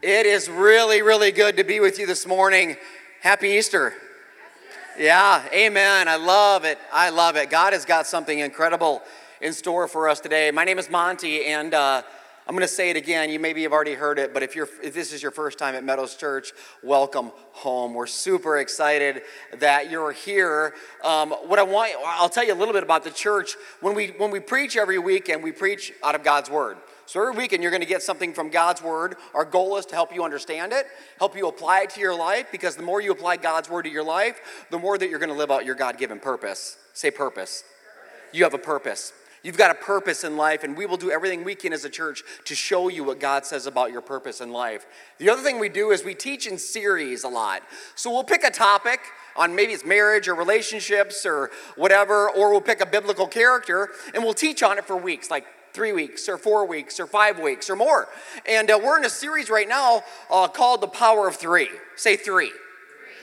It is really, really good to be with you this morning. Happy Easter. Yeah, amen. I love it. I love it. God has got something incredible in store for us today. My name is Monty, and uh, I'm going to say it again. You maybe have already heard it, but if, you're, if this is your first time at Meadows Church, welcome home. We're super excited that you're here. Um, what I want, I'll tell you a little bit about the church. When we, when we preach every week, and we preach out of God's Word. So every weekend you're going to get something from God's Word. Our goal is to help you understand it, help you apply it to your life, because the more you apply God's Word to your life, the more that you're going to live out your God given purpose. Say purpose. You have a purpose. You've got a purpose in life, and we will do everything we can as a church to show you what God says about your purpose in life. The other thing we do is we teach in series a lot. So we'll pick a topic on maybe it's marriage or relationships or whatever, or we'll pick a biblical character and we'll teach on it for weeks, like three weeks or four weeks or five weeks or more. And uh, we're in a series right now uh, called The Power of Three. Say three.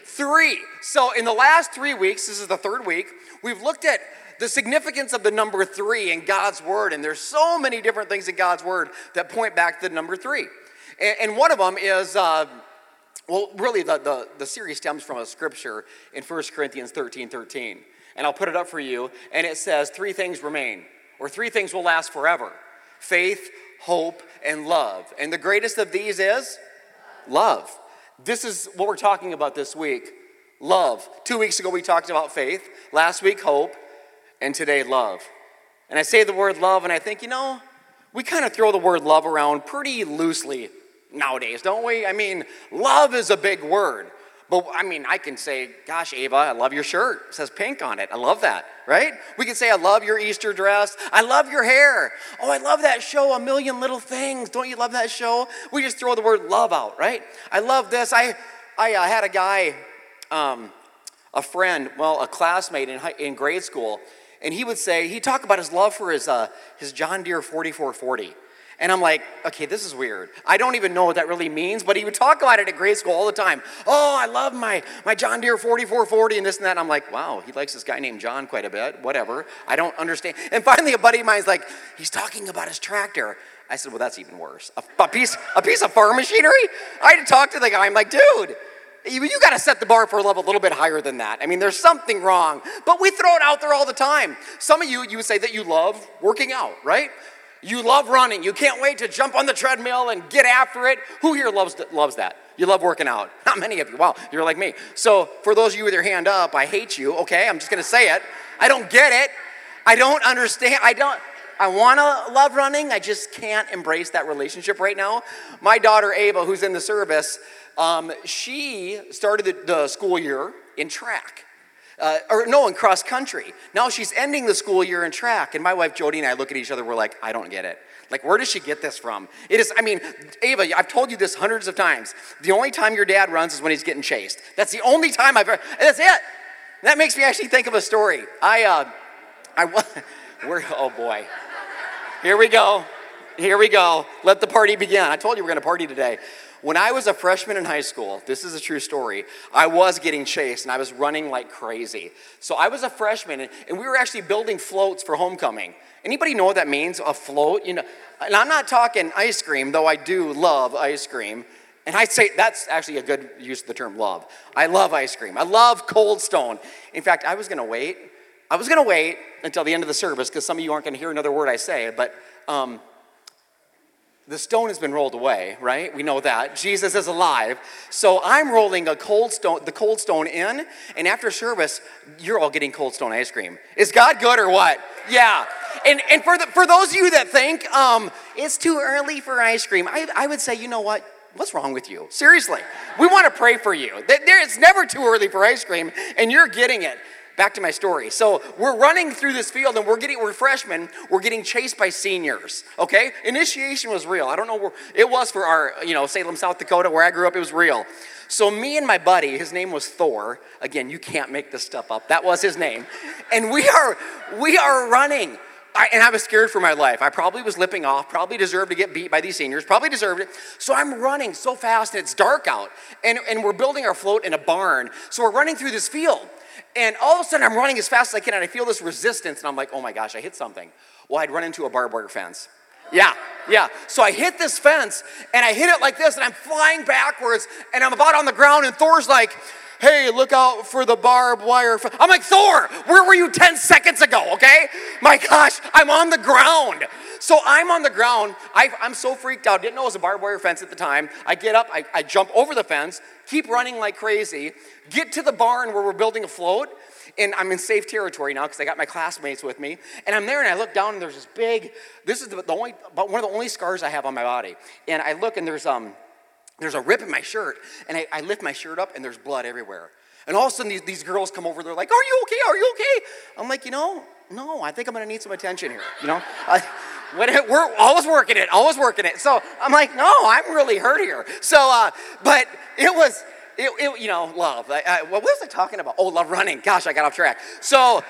Three. So in the last three weeks, this is the third week, we've looked at the significance of the number three in God's Word. And there's so many different things in God's Word that point back to the number three. And, and one of them is. Uh, well, really, the, the, the series stems from a scripture in 1 Corinthians 13 13. And I'll put it up for you. And it says, Three things remain or three things will last forever faith, hope, and love. And the greatest of these is love. This is what we're talking about this week love. Two weeks ago, we talked about faith, last week, hope, and today, love. And I say the word love, and I think, you know, we kind of throw the word love around pretty loosely nowadays, don't we? I mean, love is a big word. But I mean, I can say, gosh, Ava, I love your shirt. It says pink on it. I love that, right? We can say, I love your Easter dress. I love your hair. Oh, I love that show, A Million Little Things. Don't you love that show? We just throw the word love out, right? I love this. I, I uh, had a guy, um, a friend, well, a classmate in, in grade school, and he would say, he'd talk about his love for his, uh, his John Deere 4440. And I'm like, okay, this is weird. I don't even know what that really means, but he would talk about it at grade school all the time. Oh, I love my, my John Deere 4440 and this and that. And I'm like, wow, he likes this guy named John quite a bit. Whatever. I don't understand. And finally, a buddy of mine's like, he's talking about his tractor. I said, well, that's even worse. A, a piece, a piece of farm machinery? I had to talk to the guy. I'm like, dude, you, you got to set the bar for love a little bit higher than that. I mean, there's something wrong, but we throw it out there all the time. Some of you, you would say that you love working out, right? You love running. You can't wait to jump on the treadmill and get after it. Who here loves, loves that? You love working out. Not many of you. Wow, you're like me. So, for those of you with your hand up, I hate you, okay? I'm just gonna say it. I don't get it. I don't understand. I don't. I wanna love running. I just can't embrace that relationship right now. My daughter, Ava, who's in the service, um, she started the, the school year in track uh, or no, in cross country. Now she's ending the school year in track, and my wife Jody and I look at each other. We're like, I don't get it. Like, where does she get this from? It is. I mean, Ava, I've told you this hundreds of times. The only time your dad runs is when he's getting chased. That's the only time I've. ever, That's it. That makes me actually think of a story. I, uh, I, we're, oh boy. Here we go. Here we go. Let the party begin. I told you we're going to party today. When I was a freshman in high school, this is a true story, I was getting chased and I was running like crazy. So I was a freshman and we were actually building floats for homecoming. Anybody know what that means? A float? You know, and I'm not talking ice cream, though I do love ice cream. And I say that's actually a good use of the term love. I love ice cream. I love Cold Stone. In fact, I was to wait. I was to wait until the end of the service because some of you aren't to hear another word I say. But um, the stone has been rolled away, right? We know that. Jesus is alive. So I'm rolling a cold stone, the cold stone in, and after service, you're all getting cold stone ice cream. Is God good or what? Yeah. And, and for, the, for those of you that think um, it's too early for ice cream, I, I would say, you know what? What's wrong with you? Seriously. We want to pray for you. There, it's never too early for ice cream, and you're getting it back to my story. So we're running through this field and we're getting, we're freshmen, we're getting chased by seniors, okay? Initiation was real. I don't know where, it was for our, you know, Salem, South Dakota, where I grew up, it was real. So me and my buddy, his name was Thor. Again, you can't make this stuff up. That was his name. And we are, we are running. I, and I was scared for my life. I probably was lipping off, probably deserved to get beat by these seniors, probably deserved it. So I'm running so fast and it's dark out. And, and we're building our float in a barn. So we're running through this field. And all of a sudden, I'm running as fast as I can, and I feel this resistance, and I'm like, oh my gosh, I hit something. Well, I'd run into a barbed wire fence. Yeah, yeah. So I hit this fence and I hit it like this and I'm flying backwards and I'm about on the ground and Thor's like, hey, look out for the barbed wire. I'm like, Thor, where were you 10 seconds ago, okay? My gosh, I'm on the ground. So I'm on the ground. I, am so freaked out. Didn't know it was a barbed wire fence at the time. I get up, I, I jump over the fence, keep running like crazy, get to the barn where we're building a float, and I'm in safe territory now because I got my classmates with me. And I'm there and I look down and there's this big, this is the, the only, but one of the only scars I have on my body. And I look and there's, um, there's a rip in my shirt. And I, I lift my shirt up and there's blood everywhere. And all of a sudden these, these girls come over, they're like, Are you okay? Are you okay? I'm like, You know, no, I think I'm gonna need some attention here. You know? I, we're always working it, always working it. So I'm like, no, I'm really hurt here. So, uh, but it was, it, it, you know, love. I, I, what was I talking about? Oh, love running. Gosh, I got off track. So,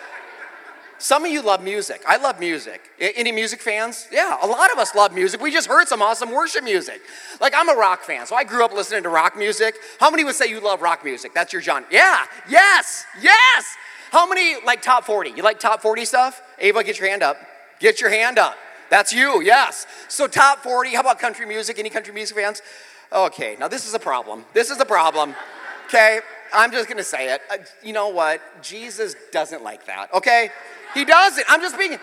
some of you love music. I love music. Any music fans? Yeah, a lot of us love music. We just heard some awesome worship music. Like, I'm a rock fan, so I grew up listening to rock music. How many would say you love rock music? That's your genre. Yeah, yes, yes. How many like top 40? You like top 40 stuff? Ava, get your hand up. Get your hand up. That's you, yes. So, top 40. How about country music? Any country music fans? Okay, now this is a problem. This is a problem. Okay, I'm just gonna say it. Uh, you know what? Jesus doesn't like that, okay? He doesn't. I'm just being,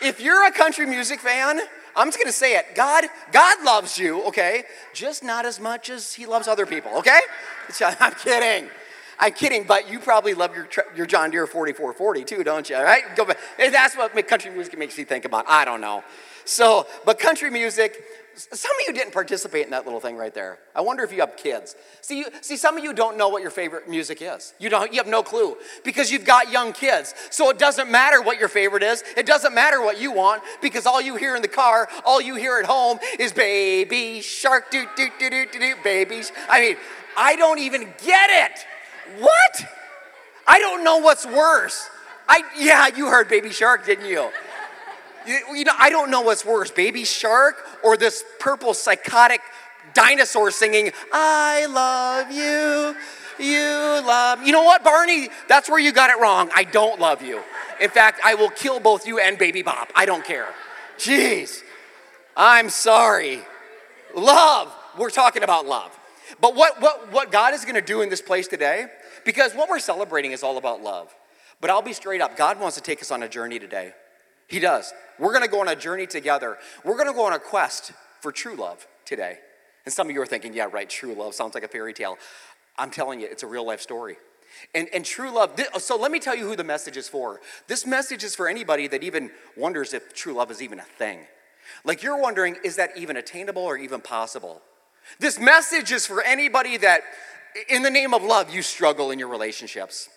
if you're a country music fan, I'm just gonna say it. God, God loves you, okay? Just not as much as he loves other people, okay? I'm kidding. I'm kidding, but you probably love your, your John Deere 4440 too, don't you? Right? Go back. That's what country music makes you think about. I don't know. So, but country music, some of you didn't participate in that little thing right there. I wonder if you have kids. See, you, see, some of you don't know what your favorite music is. You don't. You have no clue because you've got young kids. So it doesn't matter what your favorite is. It doesn't matter what you want because all you hear in the car, all you hear at home is "Baby Shark." Do do do do do do. Babies. I mean, I don't even get it. What? I don't know what's worse. I yeah, you heard "Baby Shark," didn't you? You, you know, I don't know what's worse, Baby Shark or this purple psychotic dinosaur singing, I love you, you love. You know what, Barney? That's where you got it wrong. I don't love you. In fact, I will kill both you and Baby Bop. I don't care. Jeez, I'm sorry. Love. We're talking about love. But what, what, what God is going to do in this place today, because what we're celebrating is all about love. But I'll be straight up God wants to take us on a journey today. He does. We're going to go on a journey together. We're going to go on a quest for true love today. And some of you are thinking, yeah, right, true love sounds like a fairy tale. I'm telling you, it's a real life story. And, and true love, so let me tell you who the message is for. This message is for anybody that even wonders if true love is even a thing. Like you're wondering, is that even attainable or even possible? This message is for anybody that, in the name of love, you struggle in your relationships.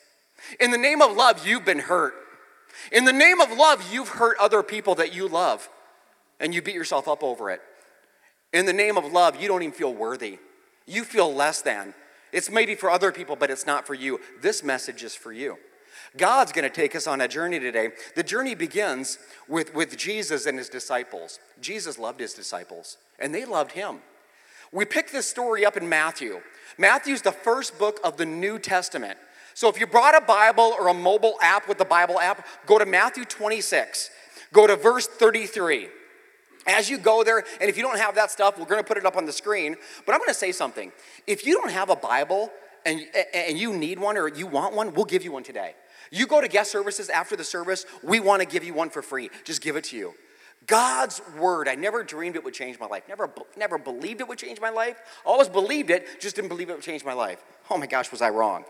In the name of love, you've been hurt. In the name of love, you've hurt other people that you love and you beat yourself up over it. In the name of love, you don't even feel worthy. You feel less than. It's maybe for other people, but it's not for you. This message is for you. God's going to take us on a journey today. The journey begins with, with Jesus and his disciples. Jesus loved his disciples, and they loved him. We pick this story up in Matthew. Matthew's the first book of the New Testament. So if you brought a Bible or a mobile app with the Bible app, go to Matthew 26, go to verse 33. As you go there, and if you don't have that stuff, we're to put it up on the screen. But I'm to say something. If you don't have a Bible and, and you need one or you want one, we'll give you one today. You go to guest services after the service, we want to give you one for free. Just give it to you. God's word, I never dreamed it would change my life. Never, never believed it would change my life. Always believed it, just didn't believe it would change my life. Oh my gosh, was I wrong?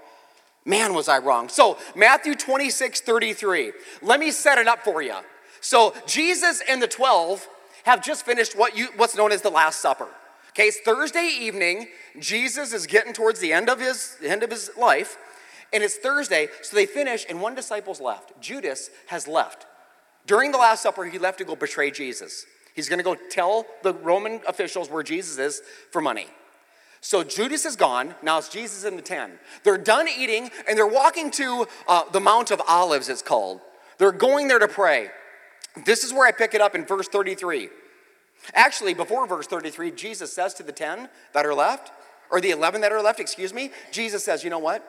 Man, was I wrong. So, Matthew 26, 33. Let me set it up for you. So, Jesus and the 12 have just finished what you, what's known as the Last Supper. Okay, it's Thursday evening. Jesus is getting towards the end of his, end of his life, and it's Thursday, so they finish, and one disciple's left. Judas has left. During the Last Supper, he left to go betray Jesus. He's gonna go tell the Roman officials where Jesus is for money. So Judas is gone. Now it's Jesus and the ten. They're done eating and they're walking to uh, the Mount of Olives, it's called. They're going there to pray. This is where I pick it up in verse 33. Actually, before verse 33, Jesus says to the 10 that are left, or the 11 that are left, excuse me, Jesus says, You know what?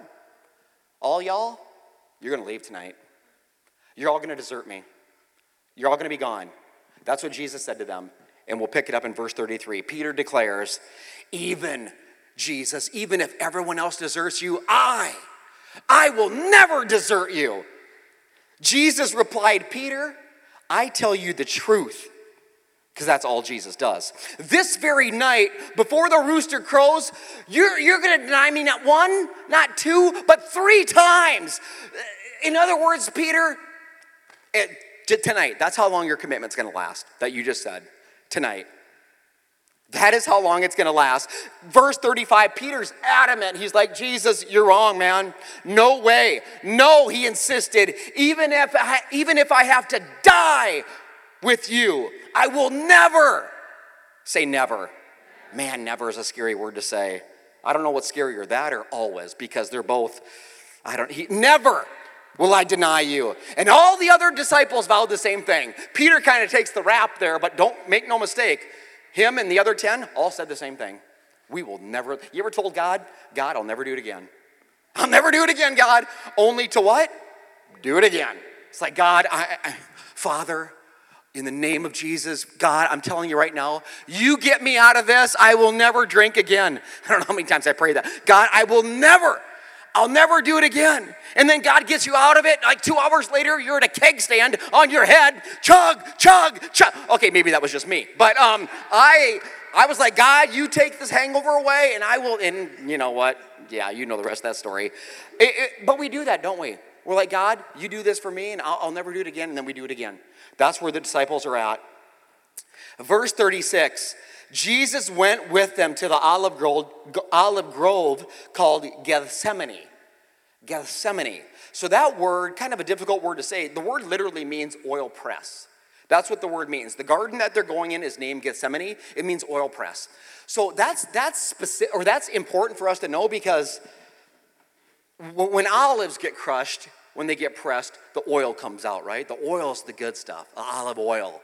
All y'all, you're going to leave tonight. You're all going to desert me. You're all going to be gone. That's what Jesus said to them. And we'll pick it up in verse 33. Peter declares, Even Jesus, even if everyone else deserts you, I, I will never desert you. Jesus replied, Peter, I tell you the truth because that's all Jesus does. This very night, before the rooster crows, you're, you're going to deny me not one, not two, but three times. In other words, Peter, it, tonight, that's how long your commitment's going to last, that you just said. Tonight. That is how long it's going to last. Verse 35, Peter's adamant. He's like, Jesus, you're wrong, man. No way. No, he insisted. Even if I, even if I have to die with you, I will never say never. Man, never is a scary word to say. I don't know what's scarier, that or always, because they're both, I don't, he, never will I deny you. And all the other disciples vowed the same thing. Peter kind of takes the rap there, but don't make no mistake. Him and the other 10 all said the same thing. We will never, you ever told God, God, I'll never do it again? I'll never do it again, God. Only to what? Do it again. It's like, God, I, I, Father, in the name of Jesus, God, I'm telling you right now, you get me out of this, I will never drink again. I don't know how many times I pray that. God, I will never I'll never do it again. And then God gets you out of it. Like two hours later, you're at a keg stand on your head, chug, chug, chug. Okay, maybe that was just me. But um, I, I was like, God, you take this hangover away, and I will. And you know what? Yeah, you know the rest of that story. It, it, but we do that, don't we? We're like, God, you do this for me, and I'll, I'll never do it again. And then we do it again. That's where the disciples are at. Verse 36 Jesus went with them to the olive grove, olive grove called Gethsemane. Gethsemane. So that word, kind of a difficult word to say, the word literally means oil press. That's what the word means. The garden that they're going in is named Gethsemane. It means oil press. So that's that's specific, or that's important for us to know because when olives get crushed, when they get pressed, the oil comes out, right? The oil is the good stuff, olive oil.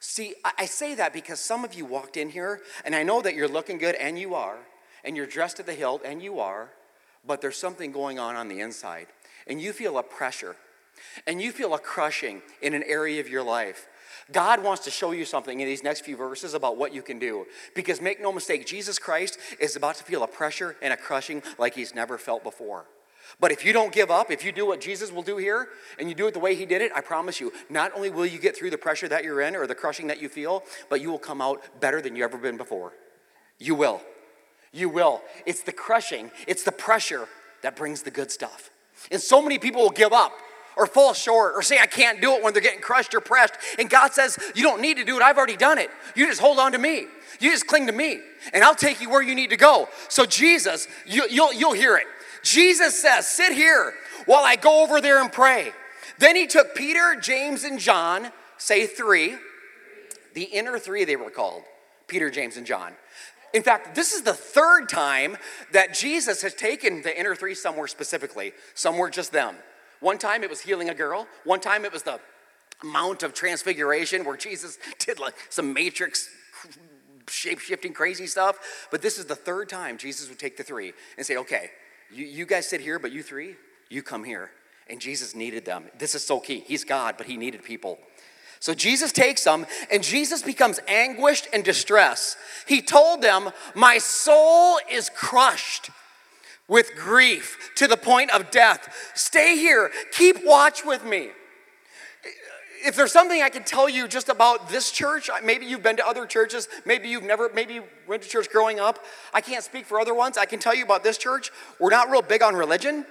See, I say that because some of you walked in here, and I know that you're looking good, and you are, and you're dressed to the hilt, and you are, but there's something going on on the inside, and you feel a pressure, and you feel a crushing in an area of your life. God wants to show you something in these next few verses about what you can do. Because make no mistake, Jesus Christ is about to feel a pressure and a crushing like he's never felt before. But if you don't give up, if you do what Jesus will do here, and you do it the way he did it, I promise you, not only will you get through the pressure that you're in or the crushing that you feel, but you will come out better than you ever been before. You will. You will. It's the crushing, it's the pressure that brings the good stuff. And so many people will give up or fall short or say, I can't do it when they're getting crushed or pressed. And God says, You don't need to do it. I've already done it. You just hold on to me. You just cling to me, and I'll take you where you need to go. So, Jesus, you, you'll, you'll hear it. Jesus says, Sit here while I go over there and pray. Then he took Peter, James, and John, say three, the inner three they were called Peter, James, and John. In fact, this is the third time that Jesus has taken the inner three somewhere specifically, somewhere just them. One time it was healing a girl, one time it was the Mount of Transfiguration where Jesus did like some matrix shape shifting crazy stuff. But this is the third time Jesus would take the three and say, okay, you, you guys sit here, but you three, you come here. And Jesus needed them. This is so key. He's God, but he needed people. So Jesus takes them, and Jesus becomes anguished and distressed. He told them, My soul is crushed with grief to the point of death. Stay here, keep watch with me if there's something I can tell you just about this church, maybe you've been to other churches, maybe you've never, maybe you went to church growing up. I can't speak for other ones. I can tell you about this church. We're not real big on religion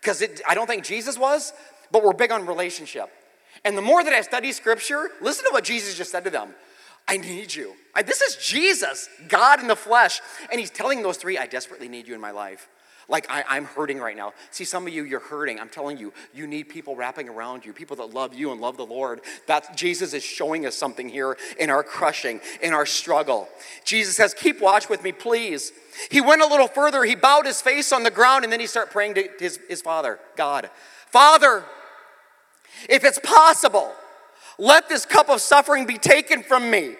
because I don't think Jesus was, but we're big on relationship. And the more that I study scripture, listen to what Jesus just said to them. I need you. I, this is Jesus, God in the flesh. And he's telling those three, I desperately need you in my life. Like I, am hurting right now. See, some of you, you're hurting. I'm telling you, you need people wrapping around you, people that love you and love the Lord. That Jesus is showing us something here in our crushing, in our struggle. Jesus says, Keep watch with me, please. He went a little further. He bowed his face on the ground and then he started praying to his, his father, God. Father, if it's possible, let this cup of suffering be taken from me.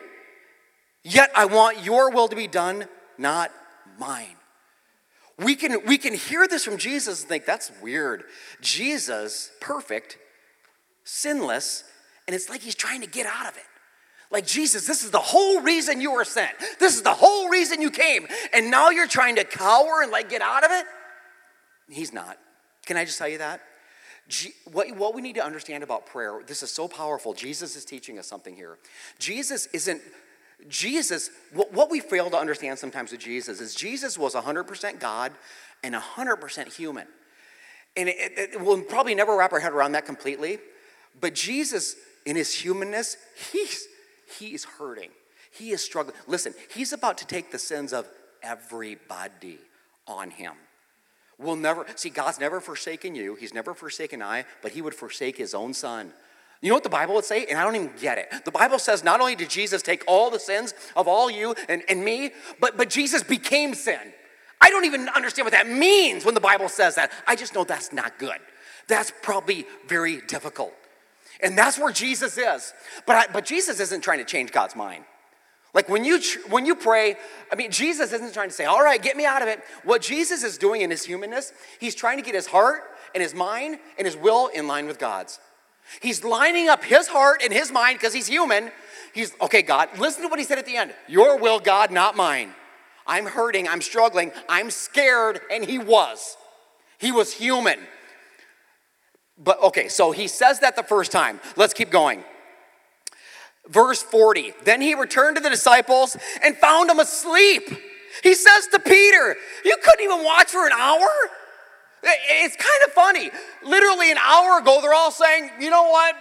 Yet I want your will to be done, not mine. We can, we can hear this from Jesus and think, that's weird. Jesus, perfect, sinless, and it's like he's trying to get out of it. Like, Jesus, this is the whole reason you were sent. This is the whole reason you came. And now you're trying to cower and like get out of it? He's not. Can I just tell you that? what, what we need to understand about prayer, this is so powerful. Jesus is teaching us something here. Jesus isn't, Jesus, what, we fail to understand sometimes with Jesus is Jesus was 100% God and 100% human. And it, it, we'll probably never wrap our head around that completely, but Jesus, in his humanness, he's He's hurting. He is struggling. Listen, he's about to take the sins of everybody on him. We'll never, see, God's never forsaken you. He's never forsaken I, but he would forsake his own son. You know what the Bible would say? And I don't even get it. The Bible says not only did Jesus take all the sins of all you and, and me, but, but Jesus became sin. I don't even understand what that means when the Bible says that. I just know that's not good. That's probably very difficult. And that's where Jesus is. But, I, but Jesus isn't trying to change God's mind. Like when you, when you pray, I mean, Jesus isn't trying to say, all right, get me out of it. What Jesus is doing in his humanness, he's trying to get his heart and his mind and his will in line with God's. He's lining up his heart and his mind because he's human. He's, okay, God, listen to what he said at the end Your will, God, not mine. I'm hurting, I'm struggling, I'm scared, and he was. He was human. But okay, so he says that the first time. Let's keep going. Verse 40 Then he returned to the disciples and found them asleep. He says to Peter, You couldn't even watch for an hour? It's kind of funny. Literally, an hour ago, they're all saying, You know what?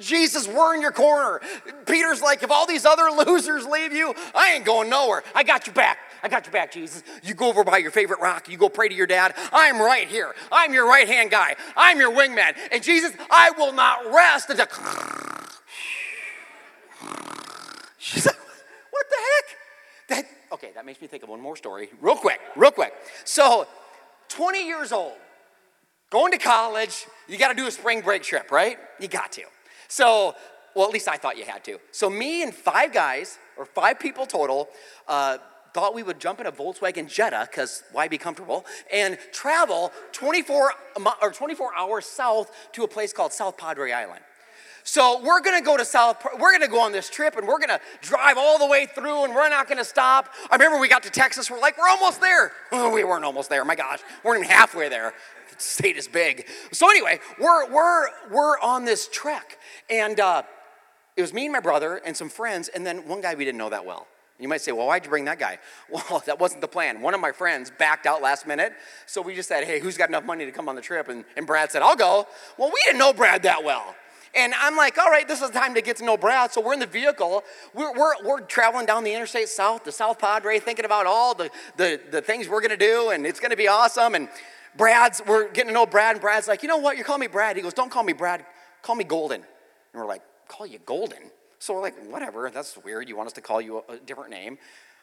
Jesus, we're in your corner. Peter's like, If all these other losers leave you, I ain't going nowhere. I got you back. I got your back, Jesus. You go over by your favorite rock. You go pray to your dad. I'm right here. I'm your right hand guy. I'm your wingman. And Jesus, I will not rest until. She's like, what the heck? That, okay, that makes me think of one more story, real quick, real quick. So, 20 years old, going to college, you got to do a spring break trip, right? You got to. So, well, at least I thought you had to. So, me and five guys, or five people total, uh, thought we would jump in a Volkswagen Jetta, because why be comfortable, and travel 24, or 24 hours south to a place called South Padre Island. So we're gonna go to South, we're gonna go on this trip and we're gonna drive all the way through and we're not gonna stop. I remember we got to Texas, we're like, we're almost there. Oh, we weren't almost there, my gosh, we weren't even halfway there. The state is big. So anyway, we're, we're, we're on this trek and uh, it was me and my brother and some friends and then one guy we didn't know that well. You might say, well, why'd you bring that guy? Well, that wasn't the plan. One of my friends backed out last minute, so we just said, hey, who's got enough money to come on the trip? And, and Brad said, I'll go. Well, we didn't know Brad that well. And I'm like, all right, this is the time to get to know Brad. So we're in the vehicle. We're, we're, we're traveling down the interstate south, the South Padre, thinking about all the, the, the things we're going to do, and it's going to be awesome. And Brad's, we're getting to know Brad, and Brad's like, you know what? You're calling me Brad. He goes, don't call me Brad. Call me Golden. And we're like, call you Golden? So we're like, whatever, that's weird. You want us to call you a, a different name.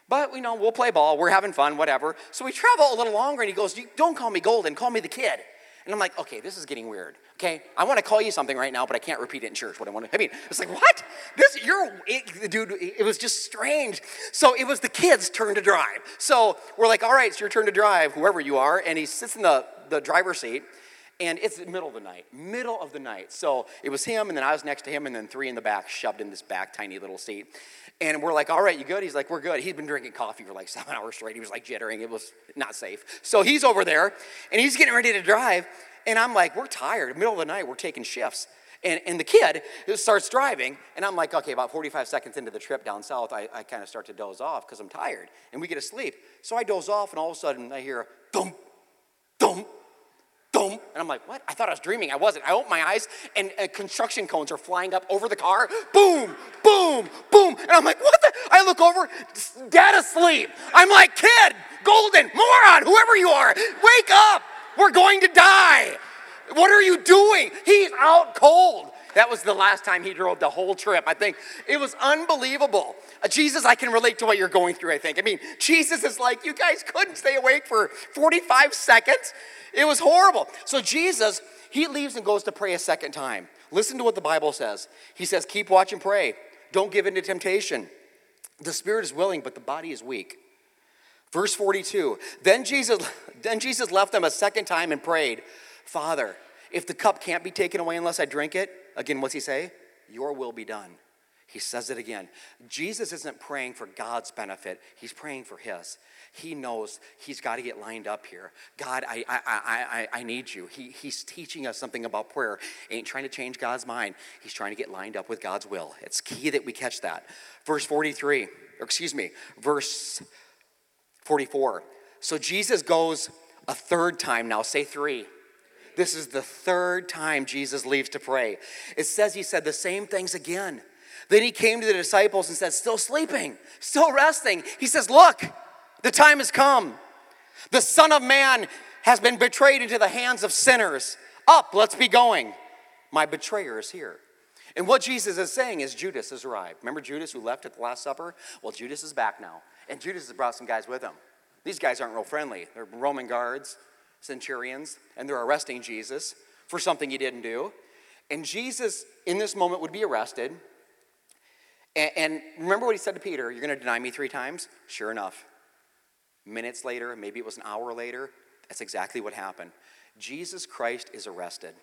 But you know, we'll play ball, we're having fun, whatever. So we travel a little longer and he goes, Don't call me Golden, call me the kid. And I'm like, okay, this is getting weird. Okay, I want to call you something right now, but I can't repeat it in church. What I want to, I mean, it's like, what? This, you're, it, dude, it was just strange. So it was the kid's turn to drive. So we're like, all right, it's your turn to drive, whoever you are. And he sits in the, the driver's seat and it's the middle of the night, middle of the night. So it was him, and then I was next to him, and then three in the back, shoved in this back tiny little seat. And we're like, all right, you good? He's like, we're good. He'd been drinking coffee for like seven hours straight. He was like jittering. It was not safe. So he's over there, and he's getting ready to drive. And I'm like, we're tired. Middle of the night, we're taking shifts. And, and the kid starts driving, and I'm like, okay, about 45 seconds into the trip down south, I, I kind of start to doze off because I'm tired, and we get asleep. So I doze off, and all of a sudden I hear thump, boom. And I'm like, what? I thought I was dreaming. I wasn't. I open my eyes and uh, construction cones are flying up over the car. Boom, boom, boom. And I'm like, what the? I look over, dead asleep. I'm like, kid, golden, moron, whoever you are, wake up. We're going to die. What are you doing? He's out cold. That was the last time he drove the whole trip. I think it was unbelievable. Uh, Jesus, I can relate to what you're going through, I think. I mean, Jesus is like, you guys couldn't stay awake for 45 seconds. It was horrible. So Jesus, he leaves and goes to pray a second time. Listen to what the Bible says. He says, Keep watch and pray. Don't give in to temptation. The spirit is willing, but the body is weak. Verse 42 Then Jesus, then Jesus left them a second time and prayed, Father, if the cup can't be taken away unless I drink it, again, what's he say? Your will be done. He says it again. Jesus isn't praying for God's benefit, he's praying for his. He knows he's got to get lined up here. God, I, I, I, I, need you. He, he's teaching us something about prayer. Ain't trying to change God's mind. He's trying to get lined up with God's will. It's key that we catch that. Verse 43, or excuse me, verse 44. So Jesus goes a third time now. Say three. This is the third time Jesus leaves to pray. It says he said the same things again. Then he came to the disciples and said, Still sleeping, still resting. He says, Look, the time has come. The Son of Man has been betrayed into the hands of sinners. Up, let's be going. My betrayer is here. And what Jesus is saying is Judas has arrived. Remember Judas who left at the Last Supper? Well, Judas is back now. And Judas has brought some guys with him. These guys aren't real friendly. They're Roman guards, centurions, and they're arresting Jesus for something he didn't do. And Jesus, in this moment, would be arrested. And, and remember what he said to Peter You're going to deny me three times? Sure enough. Minutes later, maybe it was an hour later, that's exactly what happened. Jesus Christ is arrested.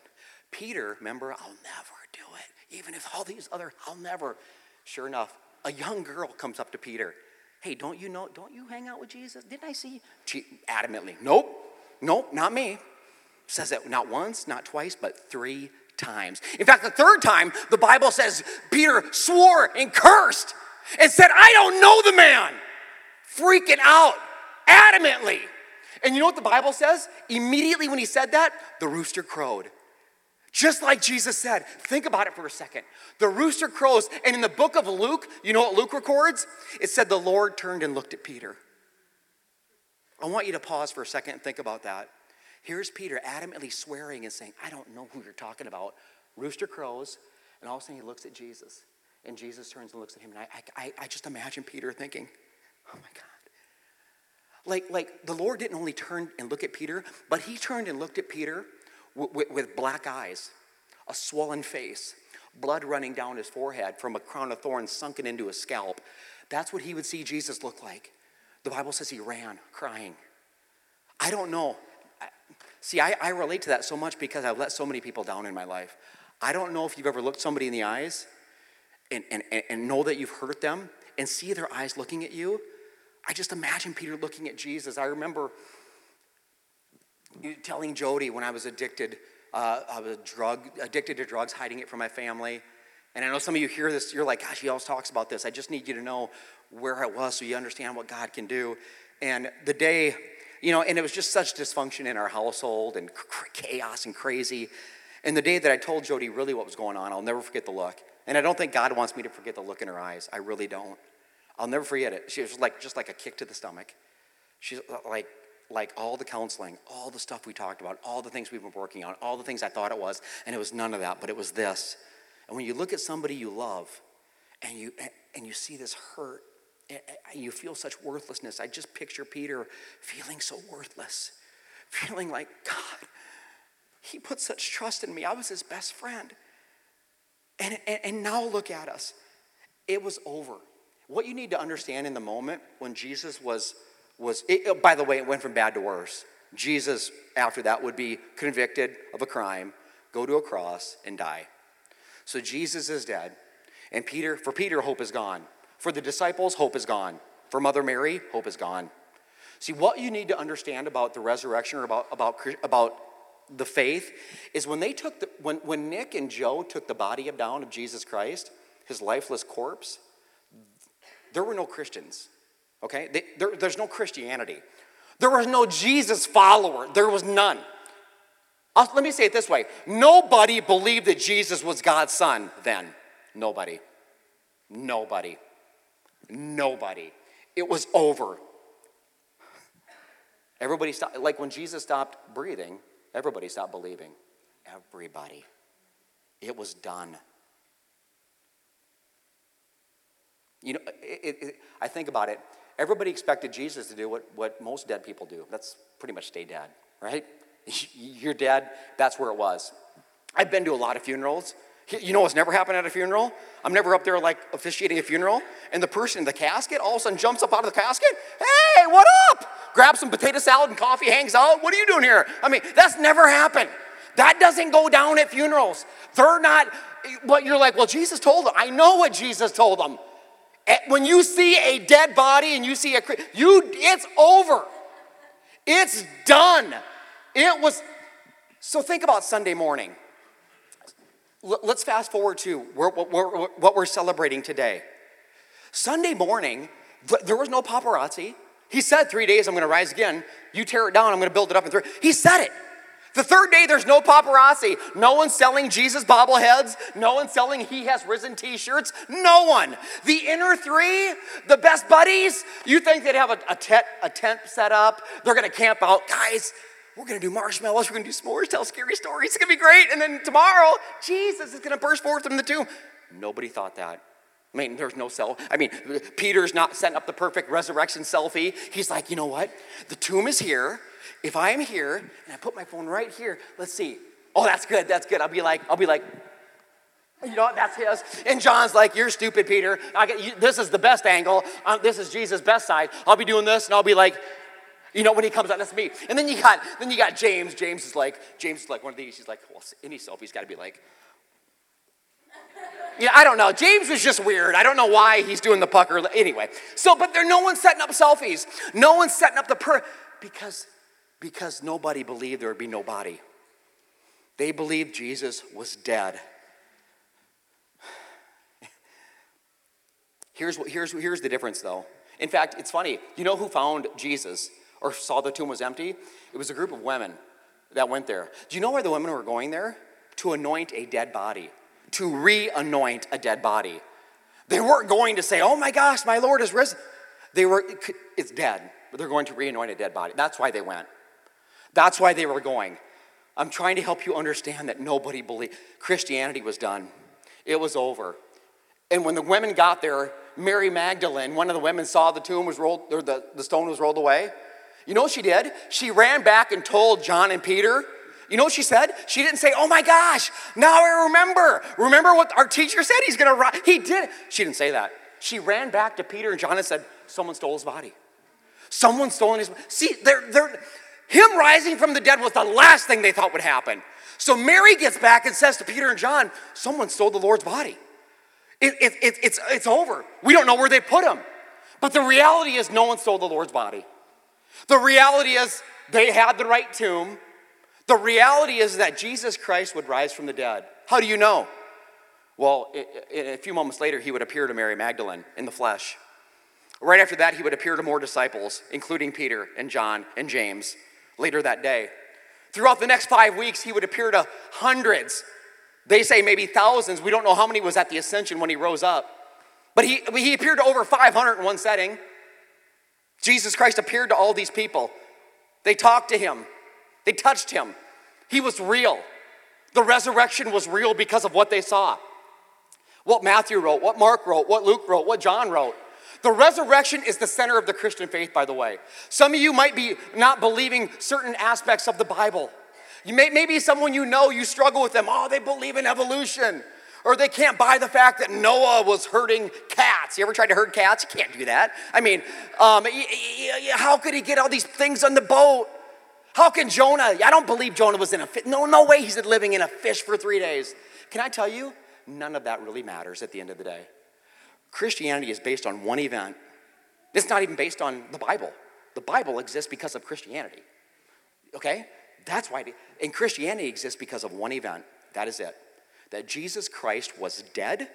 Peter, remember, I'll never do it. Even if all these other, I'll never. Sure enough, a young girl comes up to Peter. Hey, don't you know, don't you hang out with Jesus? Didn't I see you? adamantly, nope, nope, not me. Says it not once, not twice, but three times. In fact, the third time, the Bible says Peter swore and cursed and said, I don't know the man. Freaking out adamantly. And you know what the Bible says? Immediately when he said that, the rooster crowed. Just like Jesus said. Think about it for a second. The rooster crows, and in the book of Luke, you know what Luke records? It said the Lord turned and looked at Peter. I want you to pause for a second and think about that. Here's Peter adamantly swearing and saying, I don't know who you're talking about. Rooster crows, and all of a sudden he looks at Jesus. And Jesus turns and looks at him, and I, I, I just imagine Peter thinking, Oh my God. Like, like the Lord didn't only turn and look at Peter, but he turned and looked at Peter with, black eyes, a swollen face, blood running down his forehead from a crown of thorns sunken into his scalp. That's what he would see Jesus look like. The Bible says he ran crying. I don't know. See, I, I relate to that so much because I've let so many people down in my life. I don't know if you've ever looked somebody in the eyes and, and, and know that you've hurt them and see their eyes looking at you. I just imagine Peter looking at Jesus. I remember telling Jody when I was addicted, uh, I was drug, addicted to drugs, hiding it from my family. And I know some of you hear this, you're like, gosh, he always talks about this. I just need you to know where I was so you understand what God can do. And the day you know, and it was just such dysfunction in our household and chaos and crazy. And the day that I told Jody really what was going on, I'll never forget the look. And I don't think God wants me to forget the look in her eyes. I really don't. I'll never forget it. She was like just like a kick to the stomach. She's uh, like like all the counseling, all the stuff we talked about, all the things we've been working on, all the things I thought it was, and it was none of that, but it was this. And when you look at somebody you love and you and you see this hurt you feel such worthlessness. I just picture Peter feeling so worthless, feeling like, God, he put such trust in me. I was his best friend. And, and, and now look at us. It was over. What you need to understand in the moment when Jesus was, was it, by the way, it went from bad to worse. Jesus, after that, would be convicted of a crime, go to a cross, and die. So Jesus is dead. And Peter, for Peter, hope is gone. For the disciples, hope is gone. For Mother Mary, hope is gone. See, what you need to understand about the resurrection or about, about, about the faith is when they took the, when, when Nick and Joe took the body of down of Jesus Christ, his lifeless corpse, there were no Christians. Okay? They, there, there's no Christianity. There was no Jesus follower. There was none. I'll, let me say it this way nobody believed that Jesus was God's son then. Nobody. Nobody. Nobody. It was over. Everybody stopped, like when Jesus stopped breathing, everybody stopped believing. Everybody. It was done. You know, it, it, I think about it. Everybody expected Jesus to do what, what most dead people do. That's pretty much stay dead, right? You're dead, that's where it was. I've been to a lot of funerals. You know what's never happened at a funeral? I'm never up there like officiating a funeral, and the person in the casket all of a sudden jumps up out of the casket. Hey, what up? Grabs some potato salad and coffee, hangs out. What are you doing here? I mean, that's never happened. That doesn't go down at funerals. They're not, but you're like, well, Jesus told them. I know what Jesus told them. Eh, when you see a dead body and you see a, you, it's over. It's done. It was, so think about Sunday morning. Let's fast forward to what we're celebrating today. Sunday morning, there was no paparazzi. He said, Three days, I'm to rise again. You tear it down, I'm to build it up in three. He said it. The third day, there's no paparazzi. No one selling Jesus bobbleheads. No one selling He Has Risen t shirts. No one. The inner three, the best buddies, you think they'd have a, a, tent, a tent set up? They're going to camp out. Guys, we're going to do marshmallows. We're going to do s'mores, tell scary stories. It's going to be great. And then tomorrow, Jesus is going to burst forth from the tomb. Nobody thought that. I mean, there's no self. I mean, Peter's not setting up the perfect resurrection selfie. He's like, you know what? The tomb is here. If I am here and I put my phone right here, let's see. Oh, that's good. That's good. I'll be like, I'll be like, you know what? That's his. And John's like, you're stupid, Peter. Get, you, this is the best angle. Um, this is Jesus' best side. I'll be doing this, and I'll be like, you know, when he comes out, that's me. And then you got, then you got James. James is like, James is like one of these. He's like, well, any selfie's got to be like. Yeah, I don't know. James was just weird. I don't know why he's doing the pucker. Anyway, so but there, no one's setting up selfies. No one's setting up the per because because nobody believed there would be no body. They believed Jesus was dead. Here's, what, here's, here's the difference, though. In fact, it's funny. You know who found Jesus or saw the tomb was empty? It was a group of women that went there. Do you know why the women were going there? To anoint a dead body, to re anoint a dead body. They weren't going to say, Oh my gosh, my Lord is risen. They were, it's dead, but they're going to re anoint a dead body. That's why they went. That's why they were going. I'm trying to help you understand that nobody believed. Christianity was done, it was over. And when the women got there, Mary Magdalene, one of the women, saw the tomb was rolled, or the, the stone was rolled away. You know what she did? She ran back and told John and Peter. You know what she said? She didn't say, Oh my gosh, now I remember. Remember what our teacher said he's gonna rise? He did. She didn't say that. She ran back to Peter and John and said, Someone stole his body. Someone stole his body. See, they're, they're, him rising from the dead was the last thing they thought would happen. So Mary gets back and says to Peter and John, Someone stole the Lord's body. It, it, it, it's, it's over. We don't know where they put him. But the reality is, no one stole the Lord's body. The reality is, they had the right tomb. The reality is that Jesus Christ would rise from the dead. How do you know? Well, a few moments later, he would appear to Mary Magdalene in the flesh. Right after that, he would appear to more disciples, including Peter and John and James later that day. Throughout the next five weeks, he would appear to hundreds. They say maybe thousands. We don't know how many was at the ascension when he rose up. But he, he appeared to over 500 in one setting. Jesus Christ appeared to all these people. They talked to him, they touched him. He was real. The resurrection was real because of what they saw. What Matthew wrote, what Mark wrote, what Luke wrote, what John wrote. The resurrection is the center of the Christian faith, by the way. Some of you might be not believing certain aspects of the Bible. You may, maybe someone you know, you struggle with them. Oh, they believe in evolution. Or they can't buy the fact that Noah was herding cats. You ever tried to herd cats? You can't do that. I mean, um, how could he get all these things on the boat? How can Jonah? I don't believe Jonah was in a fish. No, no way he's living in a fish for three days. Can I tell you? None of that really matters at the end of the day. Christianity is based on one event. It's not even based on the Bible. The Bible exists because of Christianity. Okay? That's why. And Christianity exists because of one event. That is it. That Jesus Christ was dead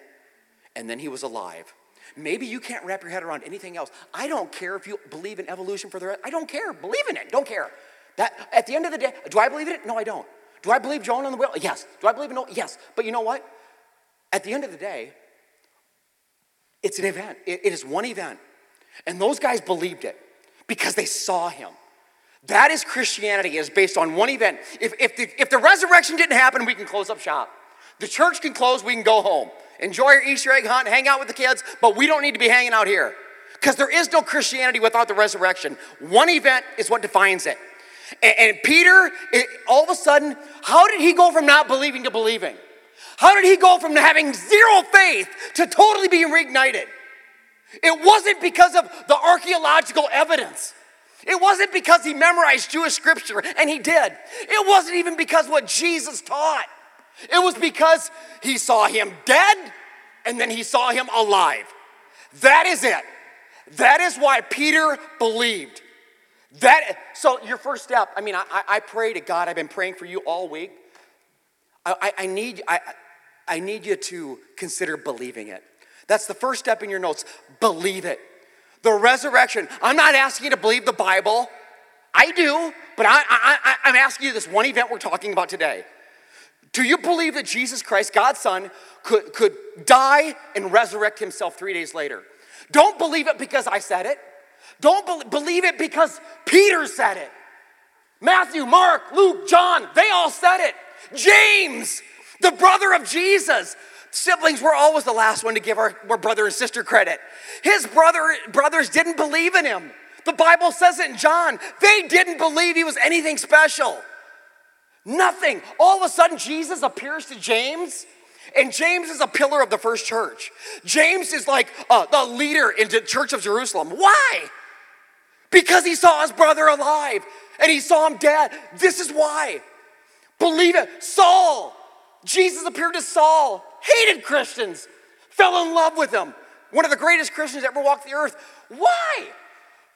and then he was alive. Maybe you can't wrap your head around anything else. I don't care if you believe in evolution for the rest. I don't care. Believe in it. Don't care. That at the end of the day, do I believe in it? No, I don't. Do I believe Jonah in the whale? Yes. Do I believe in Noah? Yes. But you know what? At the end of the day, it's an event, it, it is one event. And those guys believed it because they saw him. That is Christianity, is based on one event. If, if, the, if the resurrection didn't happen, we can close up shop. The church can close, we can go home. Enjoy your Easter egg hunt, hang out with the kids, but we don't need to be hanging out here. Because there is no Christianity without the resurrection. One event is what defines it. And, and Peter, it, all of a sudden, how did he go from not believing to believing? How did he go from having zero faith to totally being reignited? It wasn't because of the archaeological evidence. It wasn't because he memorized Jewish scripture, and he did. It wasn't even because what Jesus taught. It was because he saw him dead and then he saw him alive. That is it. That is why Peter believed. That so your first step. I mean, I, I pray to God. I've been praying for you all week. I, I, I need I, I need you to consider believing it. That's the first step in your notes. Believe it. The resurrection. I'm not asking you to believe the Bible. I do, but I, I, I'm asking you this one event we're talking about today. Do you believe that Jesus Christ, God's Son, could, could die and resurrect himself three days later? Don't believe it because I said it. Don't be- believe it because Peter said it. Matthew, Mark, Luke, John, they all said it. James, the brother of Jesus. Siblings were always the last one to give our, our brother and sister credit. His brother, brothers didn't believe in him. The Bible says it in John. They didn't believe he was anything special. Nothing. All of a sudden, Jesus appears to James, and James is a pillar of the first church. James is like uh, the leader in the church of Jerusalem. Why? Because he saw his brother alive and he saw him dead. This is why. Believe it. Saul, Jesus appeared to Saul, hated Christians, fell in love with them. One of the greatest Christians ever walked the earth. Why?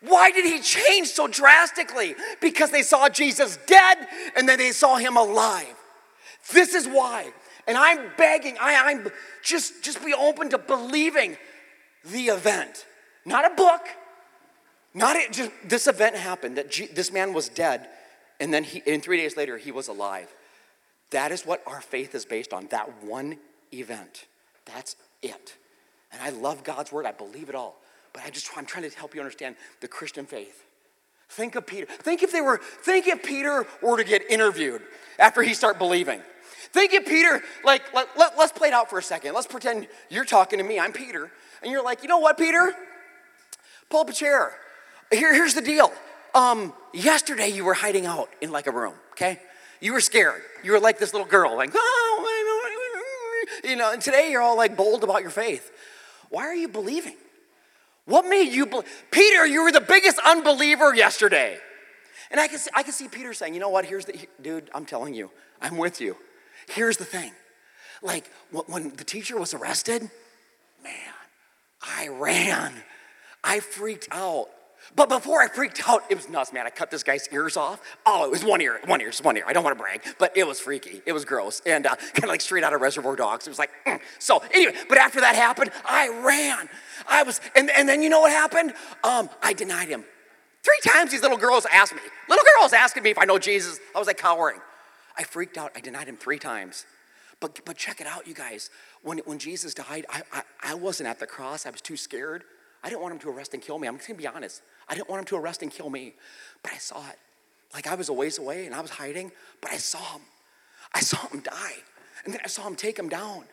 Why did he change so drastically? Because they saw Jesus dead and then they saw him alive. This is why. And I'm begging, I, am just, just be open to believing the event. Not a book, not a, just this event happened that G, this man was dead, and then he, and three days later he was alive. That is what our faith is based on. That one event. That's it. And I love God's word. I believe it all. But I just I'm trying to help you understand the Christian faith. Think of Peter. Think if they were, think if Peter were to get interviewed after he start believing. Think if Peter, like, let, let, let's play it out for a second. Let's pretend you're talking to me. I'm Peter. And you're like, you know what, Peter? Pull up a chair. Here, here's the deal. Um, yesterday you were hiding out in like a room, okay? You were scared. You were like this little girl, like, oh, you know, and today you're all like bold about your faith. Why are you believing? What made you believe? Peter, you were the biggest unbeliever yesterday. And I can, see, I can see Peter saying, you know what, here's the, dude, I'm telling you, I'm with you. Here's the thing. Like, when the teacher was arrested, man, I ran. I freaked out. But before I freaked out, it was nuts, man. I cut this guy's ears off. Oh, it was one ear, one ear, just one ear. I don't want to brag, but it was freaky. It was gross. And uh, kind of like straight out of Reservoir Dogs. It was like, mm. so anyway, but after that happened, I ran. I was, and, and then you know what happened? Um, I denied him. Three times these little girls asked me, little girls asking me if I know Jesus. I was like cowering. I freaked out. I denied him three times. But, but check it out, you guys. When, when Jesus died, I, I, I wasn't at the cross. I was too scared. I didn't want him to arrest and kill me. I'm just gonna be honest. I didn't want him to arrest and kill me, but I saw it. Like I was a ways away and I was hiding, but I saw him. I saw him die. And then I saw him take him down.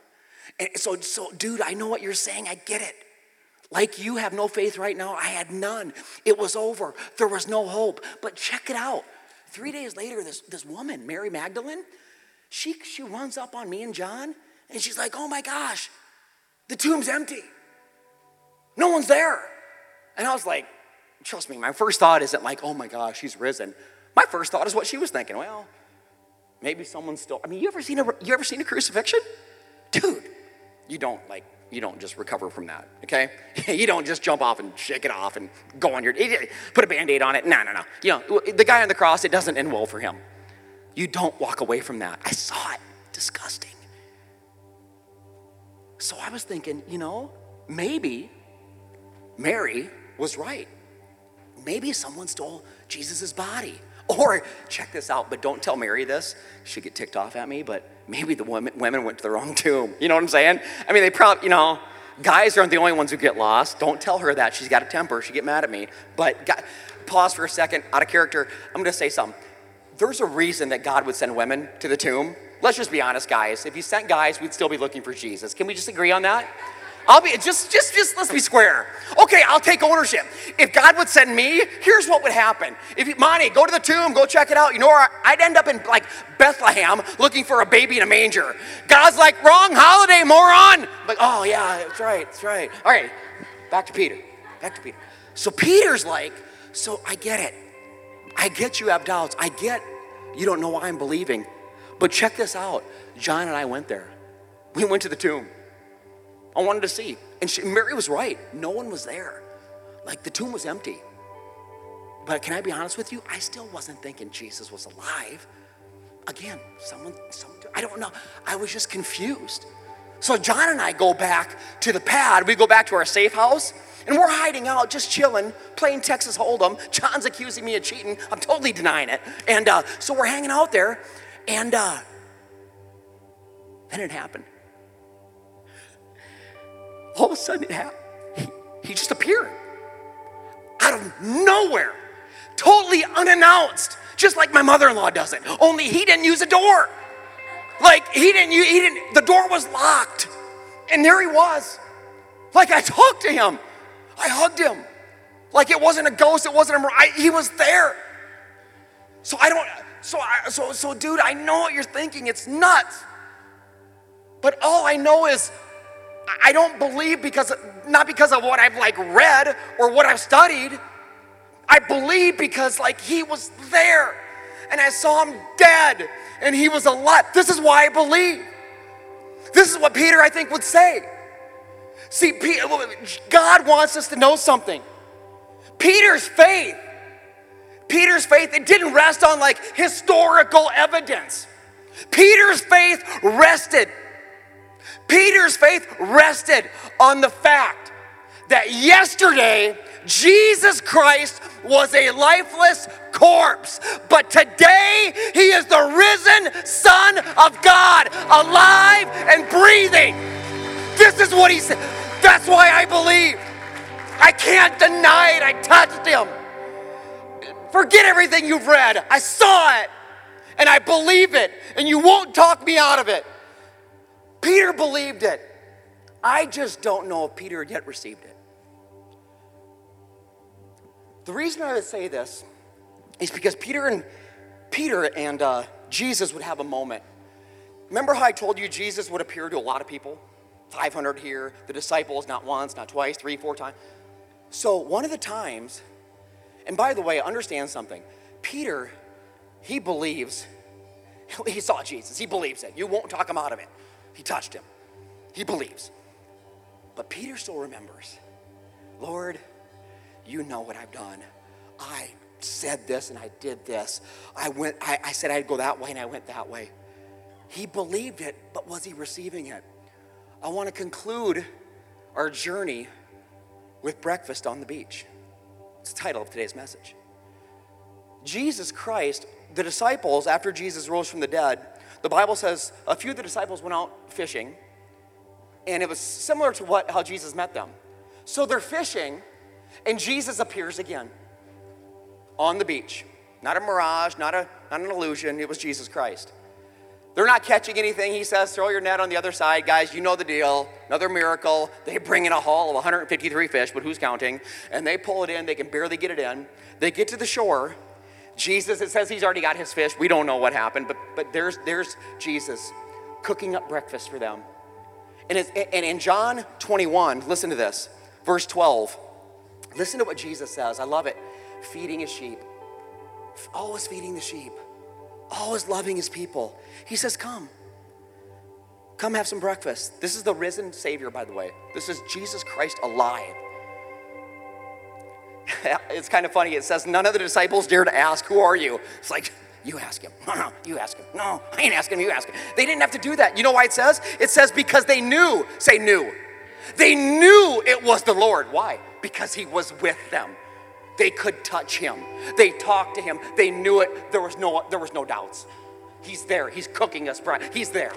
And so, so, dude, I know what you're saying. I get it. Like you have no faith right now, I had none. It was over. There was no hope. But check it out. Three days later, this, this woman, Mary Magdalene, she, she runs up on me and John, and she's like, oh my gosh, the tomb's empty. No one's there. And I was like, trust me, my first thought isn't like, oh my gosh, she's risen. My first thought is what she was thinking. Well, maybe someone's still. I mean, you ever seen a you ever seen a crucifixion? Dude, you don't like you don't just recover from that, okay? you don't just jump off and shake it off and go on your put a band-aid on it. No, no, no. You know, the guy on the cross, it doesn't end well for him. You don't walk away from that. I saw it. Disgusting. So I was thinking, you know, maybe Mary was right. Maybe someone stole Jesus' body. Or, check this out, but don't tell Mary this. She'd get ticked off at me, but maybe the women, women went to the wrong tomb. You know what I'm saying? I mean, they probably, you know, guys aren't the only ones who get lost. Don't tell her that. She's got a temper. She'd get mad at me. But God, pause for a second, out of character. I'm going to say something. There's a reason that God would send women to the tomb. Let's just be honest, guys. If He sent guys, we'd still be looking for Jesus. Can we just agree on that? I'll be just just just let's be square. Okay, I'll take ownership. If God would send me, here's what would happen. If you, Monty, go to the tomb, go check it out. You know where I'd end up in like Bethlehem looking for a baby in a manger. God's like, wrong holiday, moron. I'm like, oh yeah, that's right, that's right. All right, back to Peter. Back to Peter. So Peter's like, So I get it. I get you have doubts. I get you don't know why I'm believing. But check this out. John and I went there. We went to the tomb. I wanted to see. And she, Mary was right. No one was there. Like the tomb was empty. But can I be honest with you? I still wasn't thinking Jesus was alive. Again, someone, someone, I don't know. I was just confused. So John and I go back to the pad. We go back to our safe house, and we're hiding out, just chilling, playing Texas Hold'em. John's accusing me of cheating. I'm totally denying it. And uh, so we're hanging out there, and uh, then it happened. All of a sudden, it happened. He, he just appeared out of nowhere, totally unannounced, just like my mother-in-law does it. Only he didn't use a door. Like he didn't, use, he didn't, the door was locked. And there he was. Like I talked to him. I hugged him. Like it wasn't a ghost, it wasn't a, I, he was there. So I don't, so, I, so, so dude, I know what you're thinking. It's nuts. But all I know is I don't believe because, not because of what I've like read or what I've studied. I believe because like he was there and I saw him dead and he was alive. This is why I believe. This is what Peter, I think, would say. See, God wants us to know something. Peter's faith, Peter's faith, it didn't rest on like historical evidence. Peter's faith rested. Peter's faith rested on the fact that yesterday Jesus Christ was a lifeless corpse, but today he is the risen Son of God, alive and breathing. This is what he said. That's why I believe. I can't deny it. I touched him. Forget everything you've read. I saw it and I believe it, and you won't talk me out of it. Peter believed it. I just don't know if Peter had yet received it. The reason I would say this is because Peter and Peter and uh, Jesus would have a moment. Remember how I told you Jesus would appear to a lot of people? 500 here, the disciples, not once, not twice, three, four times. So, one of the times, and by the way, understand something. Peter, he believes, he saw Jesus, he believes it. You won't talk him out of it. He touched him, he believes. But Peter still remembers Lord, you know what I've done. I said this and I did this. I went, I, I said I'd go that way and I went that way. He believed it, but was he receiving it? I want to conclude our journey with breakfast on the beach. It's the title of today's message. Jesus Christ, the disciples, after Jesus rose from the dead, the Bible says a few of the disciples went out fishing, and it was similar to what how Jesus met them. So they're fishing, and Jesus appears again on the beach. Not a mirage, not, a, not an illusion, it was Jesus Christ. They're not catching anything. He says, throw your net on the other side. Guys, you know the deal. Another miracle. They bring in a haul of 153 fish, but who's counting? And they pull it in. They can barely get it in. They get to the shore. Jesus, it says he's already got his fish. We don't know what happened, but, but there's, there's Jesus cooking up breakfast for them. And, and in John 21, listen to this, verse 12. Listen to what Jesus says. I love it. Feeding his sheep, always feeding the sheep, always loving his people. He says, Come. Come have some breakfast. This is the risen Savior, by the way. This is Jesus Christ alive. it's kind of funny. It says, None of the disciples dare to ask, Who are you? It's like, you ask him. No, no, you ask him. No, I ain't asking him, you ask him. They didn't have to do that. You know why it says? It says because they knew, say knew. They knew it was the Lord. Why? Because he was with them. They could touch him. They talked to him. They knew it. There was no, there was no doubts. He's there. He's cooking us bread. He's there.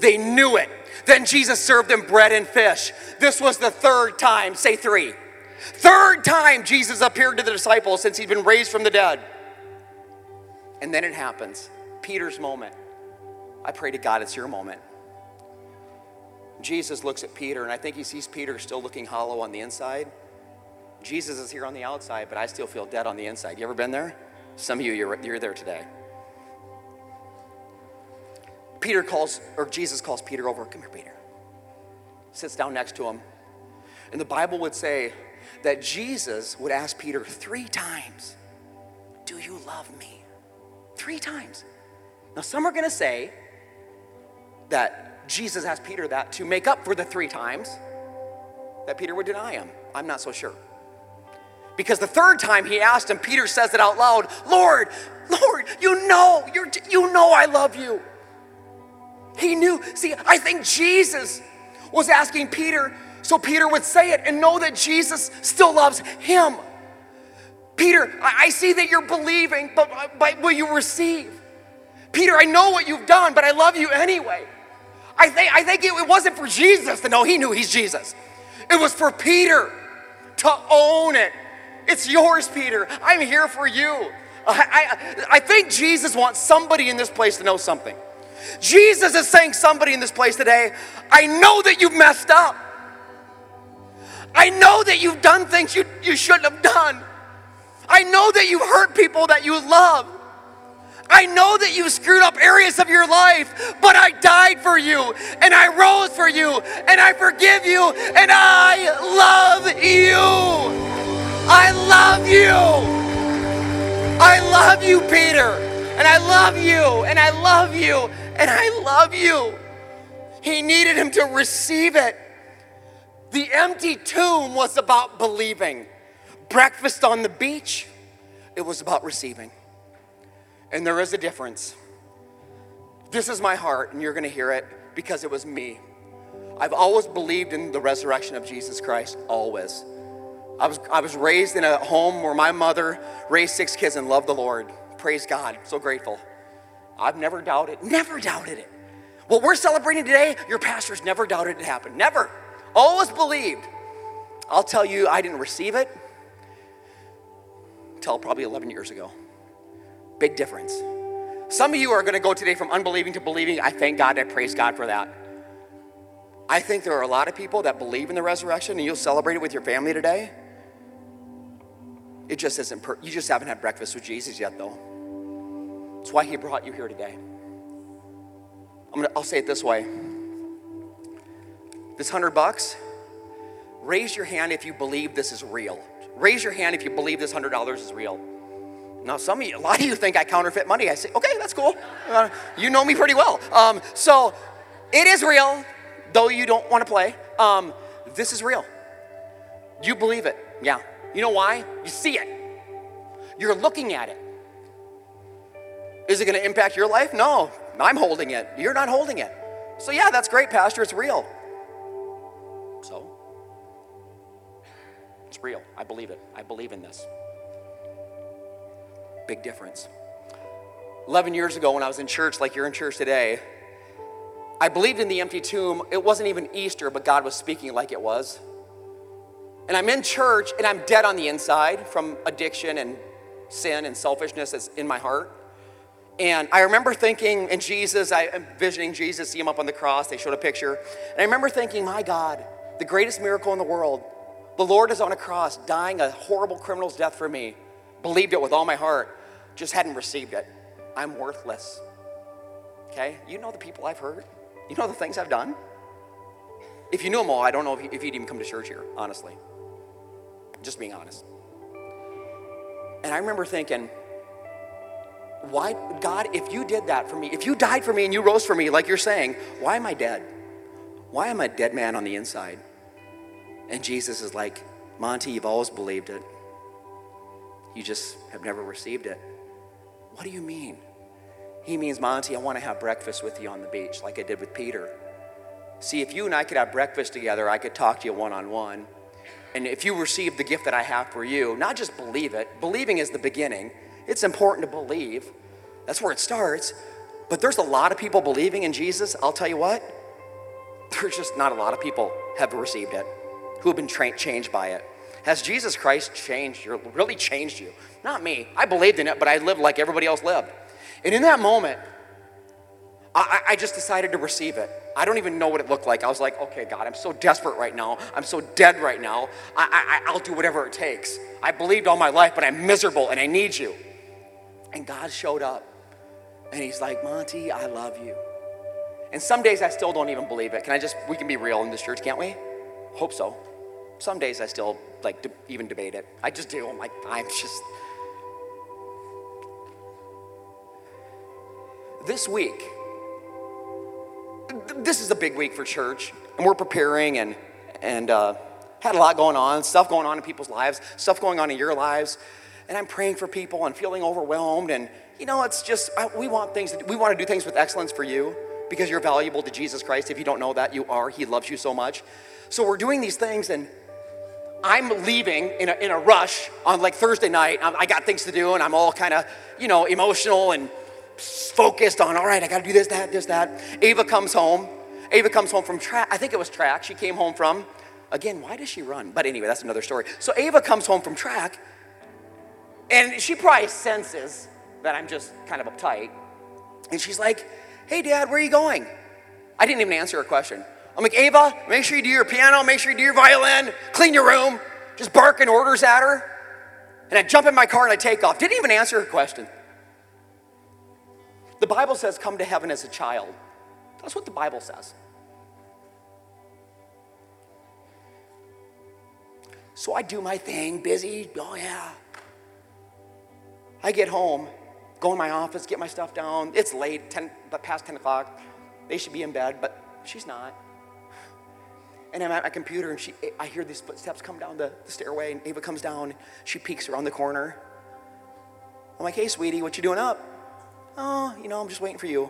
They knew it. Then Jesus served them bread and fish. This was the third time, say three. Third time Jesus appeared to the disciples since he'd been raised from the dead. And then it happens Peter's moment. I pray to God it's your moment. Jesus looks at Peter, and I think he sees Peter still looking hollow on the inside. Jesus is here on the outside, but I still feel dead on the inside. You ever been there? Some of you, you're, you're there today. Peter calls, or Jesus calls Peter over. Come here, Peter. Sits down next to him. And the Bible would say that Jesus would ask Peter three times, Do you love me? Three times. Now, some are going to say that Jesus asked Peter that to make up for the three times that Peter would deny him. I'm not so sure. Because the third time he asked him, Peter says it out loud Lord, Lord, you know, you you know I love you. He knew. See, I think Jesus was asking Peter so Peter would say it and know that Jesus still loves him. Peter, I, see that you're believing, but, but will you receive? Peter, I know what you've done, but I love you anyway. I think, I think it, it wasn't for Jesus to know he knew he's Jesus. It was for Peter to own it. It's yours, Peter. I'm here for you. I, I, I think Jesus wants somebody in this place to know something. Jesus is saying somebody in this place today, I know that you've messed up. I know that you've done things you, you shouldn't have done. I know that you've hurt people that you love. I know that you've screwed up areas of your life, but I died for you and I rose for you and I forgive you and I love you. I love you. I love you, Peter. And I love you and I love you and I love you. He needed him to receive it. The empty tomb was about believing. Breakfast on the beach, it was about receiving. And there is a difference. This is my heart, and you're to hear it because it was me. I've always believed in the resurrection of Jesus Christ, always. I was, I was raised in a home where my mother raised six kids and loved the Lord. Praise God. So grateful. I've never doubted, never doubted it. What we're celebrating today, your pastors never doubted it happened. Never. Always believed. I'll tell you, I didn't receive it until probably 11 years ago. Big difference. Some of you are going to go today from unbelieving to believing. I thank God, I praise God for that. I think there are a lot of people that believe in the resurrection and you'll celebrate it with your family today. It just isn't, per- you just haven't had breakfast with Jesus yet, though. That's why he brought you here today. I'm gonna, I'll say it this way this hundred bucks, raise your hand if you believe this is real. Raise your hand if you believe this hundred dollars is real. Now, some of you, a lot of you think I counterfeit money. I say, okay, that's cool. Uh, you know me pretty well. Um, so it is real, though you don't want to play. Um, this is real. You believe it. Yeah. You know why? You see it. You're looking at it. Is it going to impact your life? No. I'm holding it. You're not holding it. So, yeah, that's great, Pastor. It's real. It's real. I believe it. I believe in this. Big difference. 11 years ago, when I was in church, like you're in church today, I believed in the empty tomb. It wasn't even Easter, but God was speaking like it was. And I'm in church and I'm dead on the inside from addiction and sin and selfishness that's in my heart. And I remember thinking, and Jesus, I am visioning Jesus, see him up on the cross. They showed a picture. And I remember thinking, my God, the greatest miracle in the world. The Lord is on a cross, dying a horrible criminal's death for me. Believed it with all my heart, just hadn't received it. I'm worthless. Okay? You know the people I've hurt. You know the things I've done. If you knew them all, I don't know if you'd even come to church here, honestly. Just being honest. And I remember thinking, why, God, if you did that for me, if you died for me and you rose for me, like you're saying, why am I dead? Why am I a dead man on the inside? And Jesus is like, Monty, you've always believed it. You just have never received it. What do you mean? He means, Monty, I want to have breakfast with you on the beach, like I did with Peter. See, if you and I could have breakfast together, I could talk to you one on one. And if you receive the gift that I have for you, not just believe it, believing is the beginning. It's important to believe, that's where it starts. But there's a lot of people believing in Jesus. I'll tell you what, there's just not a lot of people have received it who have been tra- changed by it. Has Jesus Christ changed you, really changed you? Not me. I believed in it, but I lived like everybody else lived. And in that moment, I, I, just decided to receive it. I don't even know what it looked like. I was like, okay, God, I'm so desperate right now. I'm so dead right now. I, I, I'll do whatever it takes. I believed all my life, but I'm miserable and I need you. And God showed up. And He's like, Monty, I love you. And some days I still don't even believe it. Can I just, we can be real in this church, can't we? Hope so. Some days I still like to even debate it. I just do. I'm like, I'm just. This week, this is a big week for church, and we're preparing and and uh, had a lot going on, stuff going on in people's lives, stuff going on in your lives, and I'm praying for people and feeling overwhelmed. And you know, it's just we want things. We want to do things with excellence for you because you're valuable to Jesus Christ. If you don't know that, you are. He loves you so much. So we're doing these things, and I'm leaving in a, in a rush on like Thursday night. I got things to do, and I'm all kind of, you know, emotional and focused on, all right, I got to do this, that, this, that. Ava comes home. Ava comes home from track. I think it was track. She came home from. Again, why does she run? But anyway, that's another story. So Ava comes home from track, and she probably senses that I'm just kind of uptight. And she's like, hey, Dad, where are you going? I didn't even answer her question. I'm like, Ava, make sure you do your piano, make sure you do your violin, clean your room, just barking orders at her. And I jump in my car and I take off. Didn't even answer her question. The Bible says, come to heaven as a child. That's what the Bible says. So I do my thing, busy. Oh, yeah. I get home, go in my office, get my stuff down. It's late, 10, past 10 o'clock. They should be in bed, but she's not. And I'm at my computer, and she, I hear these footsteps come down the, the stairway, and Ava comes down. She peeks around the corner. I'm like, hey, sweetie, what you doing up? Oh, you know, I'm just waiting for you.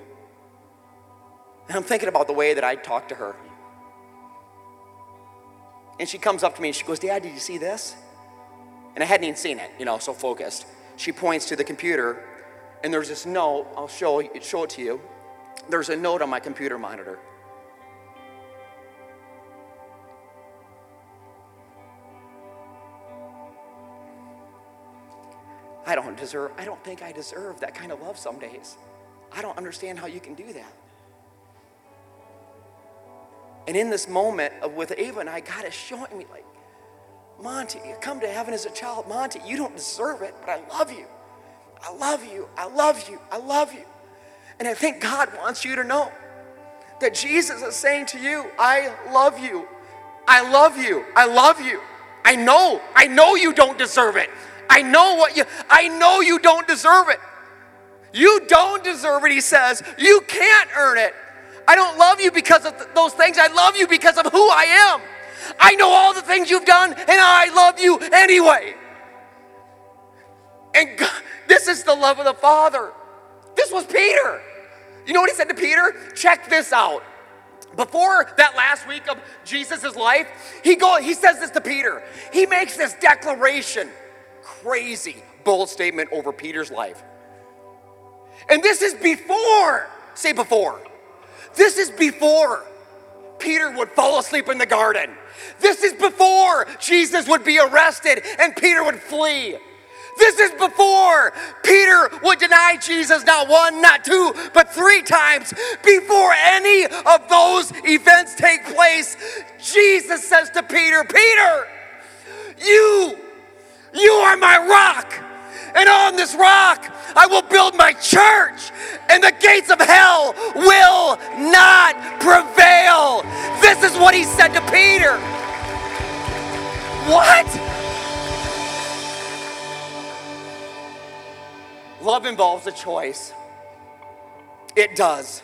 And I'm thinking about the way that I talked to her. And she comes up to me and she goes, Dad, did you see this? And I hadn't even seen it, you know, so focused. She points to the computer, and there's this note. I'll show, show it to you. There's a note on my computer monitor. I don't deserve, I don't think I deserve that kind of love some days. I don't understand how you can do that. And in this moment with Ava and I, God is showing me, like, Monty, you come to heaven as a child. Monty, you don't deserve it, but I love you. I love you. I love you. I love you. And I think God wants you to know that Jesus is saying to you, I love you. I love you. I love you. I know. I know you don't deserve it. I know what you, I know you don't deserve it. You don't deserve it, he says. You can't earn it. I don't love you because of th- those things. I love you because of who I am. I know all the things you've done, and I love you anyway. And God, this is the love of the Father. This was Peter. You know what he said to Peter? Check this out. Before that last week of Jesus' life, he, go, he says this to Peter. He makes this declaration crazy, bold statement over Peter's life. And this is before, say before. This is before Peter would fall asleep in the garden. This is before Jesus would be arrested and Peter would flee. This is before Peter would deny Jesus not one, not two, but three times. Before any of those events take place, Jesus says to Peter, Peter, you you are my rock. And on this rock, I will build my church, and the gates of hell will not prevail. This is what he said to Peter. What? Love involves a choice. It does.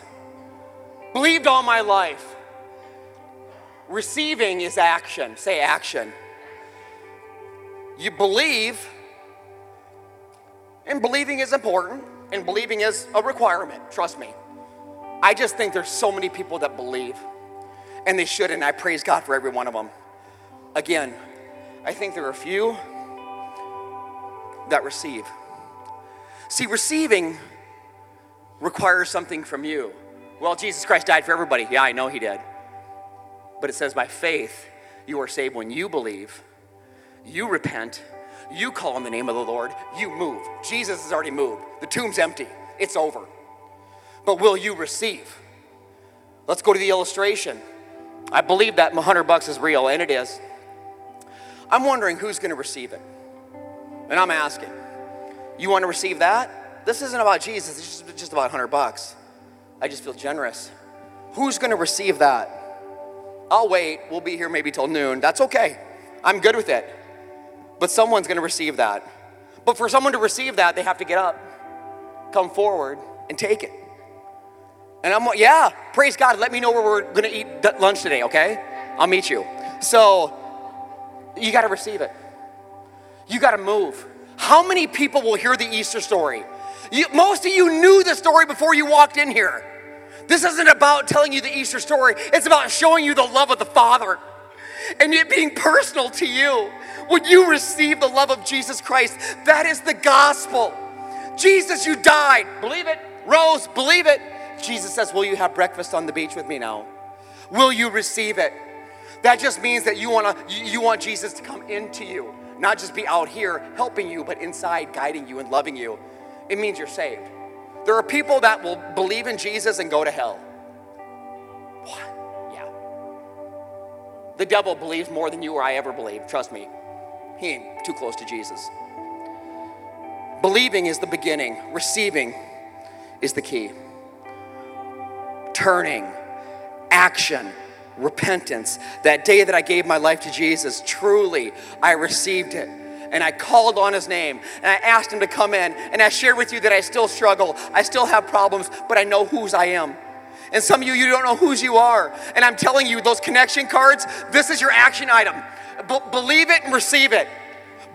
Believed all my life. Receiving is action. Say action. You believe, and believing is important, and believing is a requirement, trust me. I just think there's so many people that believe, and they should, and I praise God for every one of them. Again, I think there are a few that receive. See, receiving requires something from you. Well, Jesus Christ died for everybody. Yeah, I know He did. But it says, by faith, you are saved when you believe you repent, you call on the name of the Lord, you move. Jesus has already moved. The tomb's empty, it's over. But will you receive? Let's go to the illustration. I believe that 100 bucks is real, and it is. I'm wondering who's going to receive it. And I'm asking, you want to receive that? This isn't about Jesus, it's just about 100 bucks. I just feel generous. Who's going to receive that? I'll wait. We'll be here maybe till noon. That's okay. I'm good with it. But someone's going to receive that. But for someone to receive that, they have to get up, come forward, and take it. And I'm like, yeah, praise God. Let me know where we're going to eat lunch today, okay? I'll meet you. So you got to receive it. You got to move. How many people will hear the Easter story? You, most of you knew the story before you walked in here. This isn't about telling you the Easter story, it's about showing you the love of the Father and it being personal to you. When you receive the love of Jesus Christ, that is the gospel. Jesus, you died. Believe it. Rose, believe it. Jesus says, Will you have breakfast on the beach with me now? Will you receive it? That just means that you want to you want Jesus to come into you, not just be out here helping you, but inside guiding you and loving you. It means you're saved. There are people that will believe in Jesus and go to hell. What? Yeah. The devil believes more than you or I ever believed. Trust me. He ain't too close to Jesus. Believing is the beginning, receiving is the key. Turning, action, repentance. That day that I gave my life to Jesus, truly I received it. And I called on his name and I asked him to come in. And I shared with you that I still struggle, I still have problems, but I know whose I am. And some of you, you don't know whose you are. And I'm telling you, those connection cards, this is your action item. B- believe it and receive it.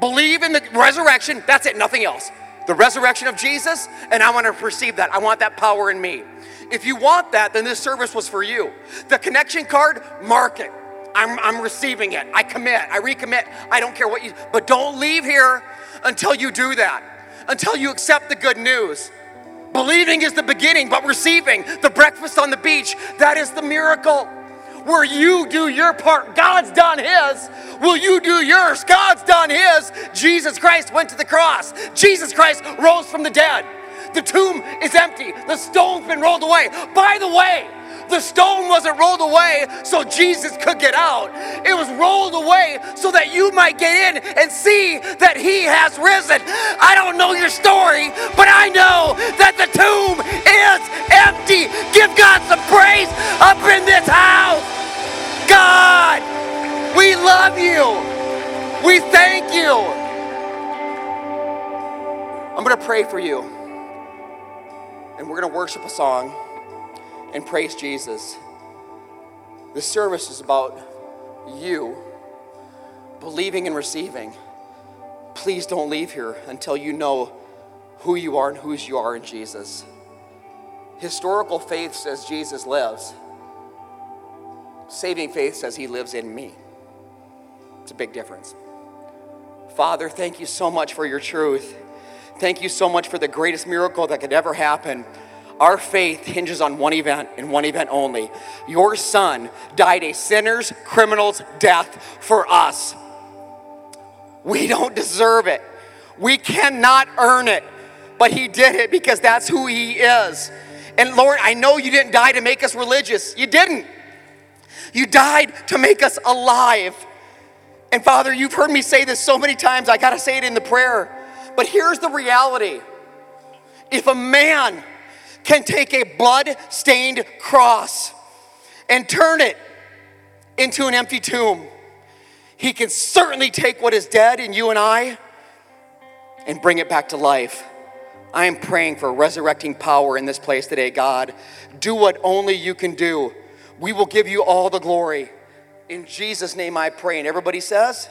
Believe in the resurrection, that's it, nothing else. The resurrection of Jesus, and I want to receive that. I want that power in me. If you want that, then this service was for you. The connection card, mark it. I'm, I'm receiving it. I commit. I recommit. I don't care what you, but don't leave here until you do that, until you accept the good news. Believing is the beginning, but receiving the breakfast on the beach, that is the miracle. Where you do your part, God's done His. Will you do yours? God's done His. Jesus Christ went to the cross, Jesus Christ rose from the dead. The tomb is empty. The stone's been rolled away. By the way, the stone wasn't rolled away so Jesus could get out. It was rolled away so that you might get in and see that He has risen. I don't know your story, but I know that the tomb is empty. Give God some praise up in this house. God, we love you. We thank you. I'm going to pray for you and we're going to worship a song and praise Jesus. This service is about you believing and receiving. Please don't leave here until you know who you are and whose you are in Jesus. Historical faith says Jesus lives. Saving faith says he lives in me. It's a big difference. Father, thank you so much for your truth. Thank you so much for the greatest miracle that could ever happen. Our faith hinges on one event and one event only. Your son died a sinner's, criminal's death for us. We don't deserve it. We cannot earn it, but he did it because that's who he is. And Lord, I know you didn't die to make us religious. You didn't. You died to make us alive. And Father, you've heard me say this so many times, I got to say it in the prayer. But here's the reality if a man can take a blood stained cross and turn it into an empty tomb, he can certainly take what is dead in you and I and bring it back to life. I am praying for resurrecting power in this place today, God. Do what only you can do. We will give you all the glory. In Jesus' name I pray. And everybody says,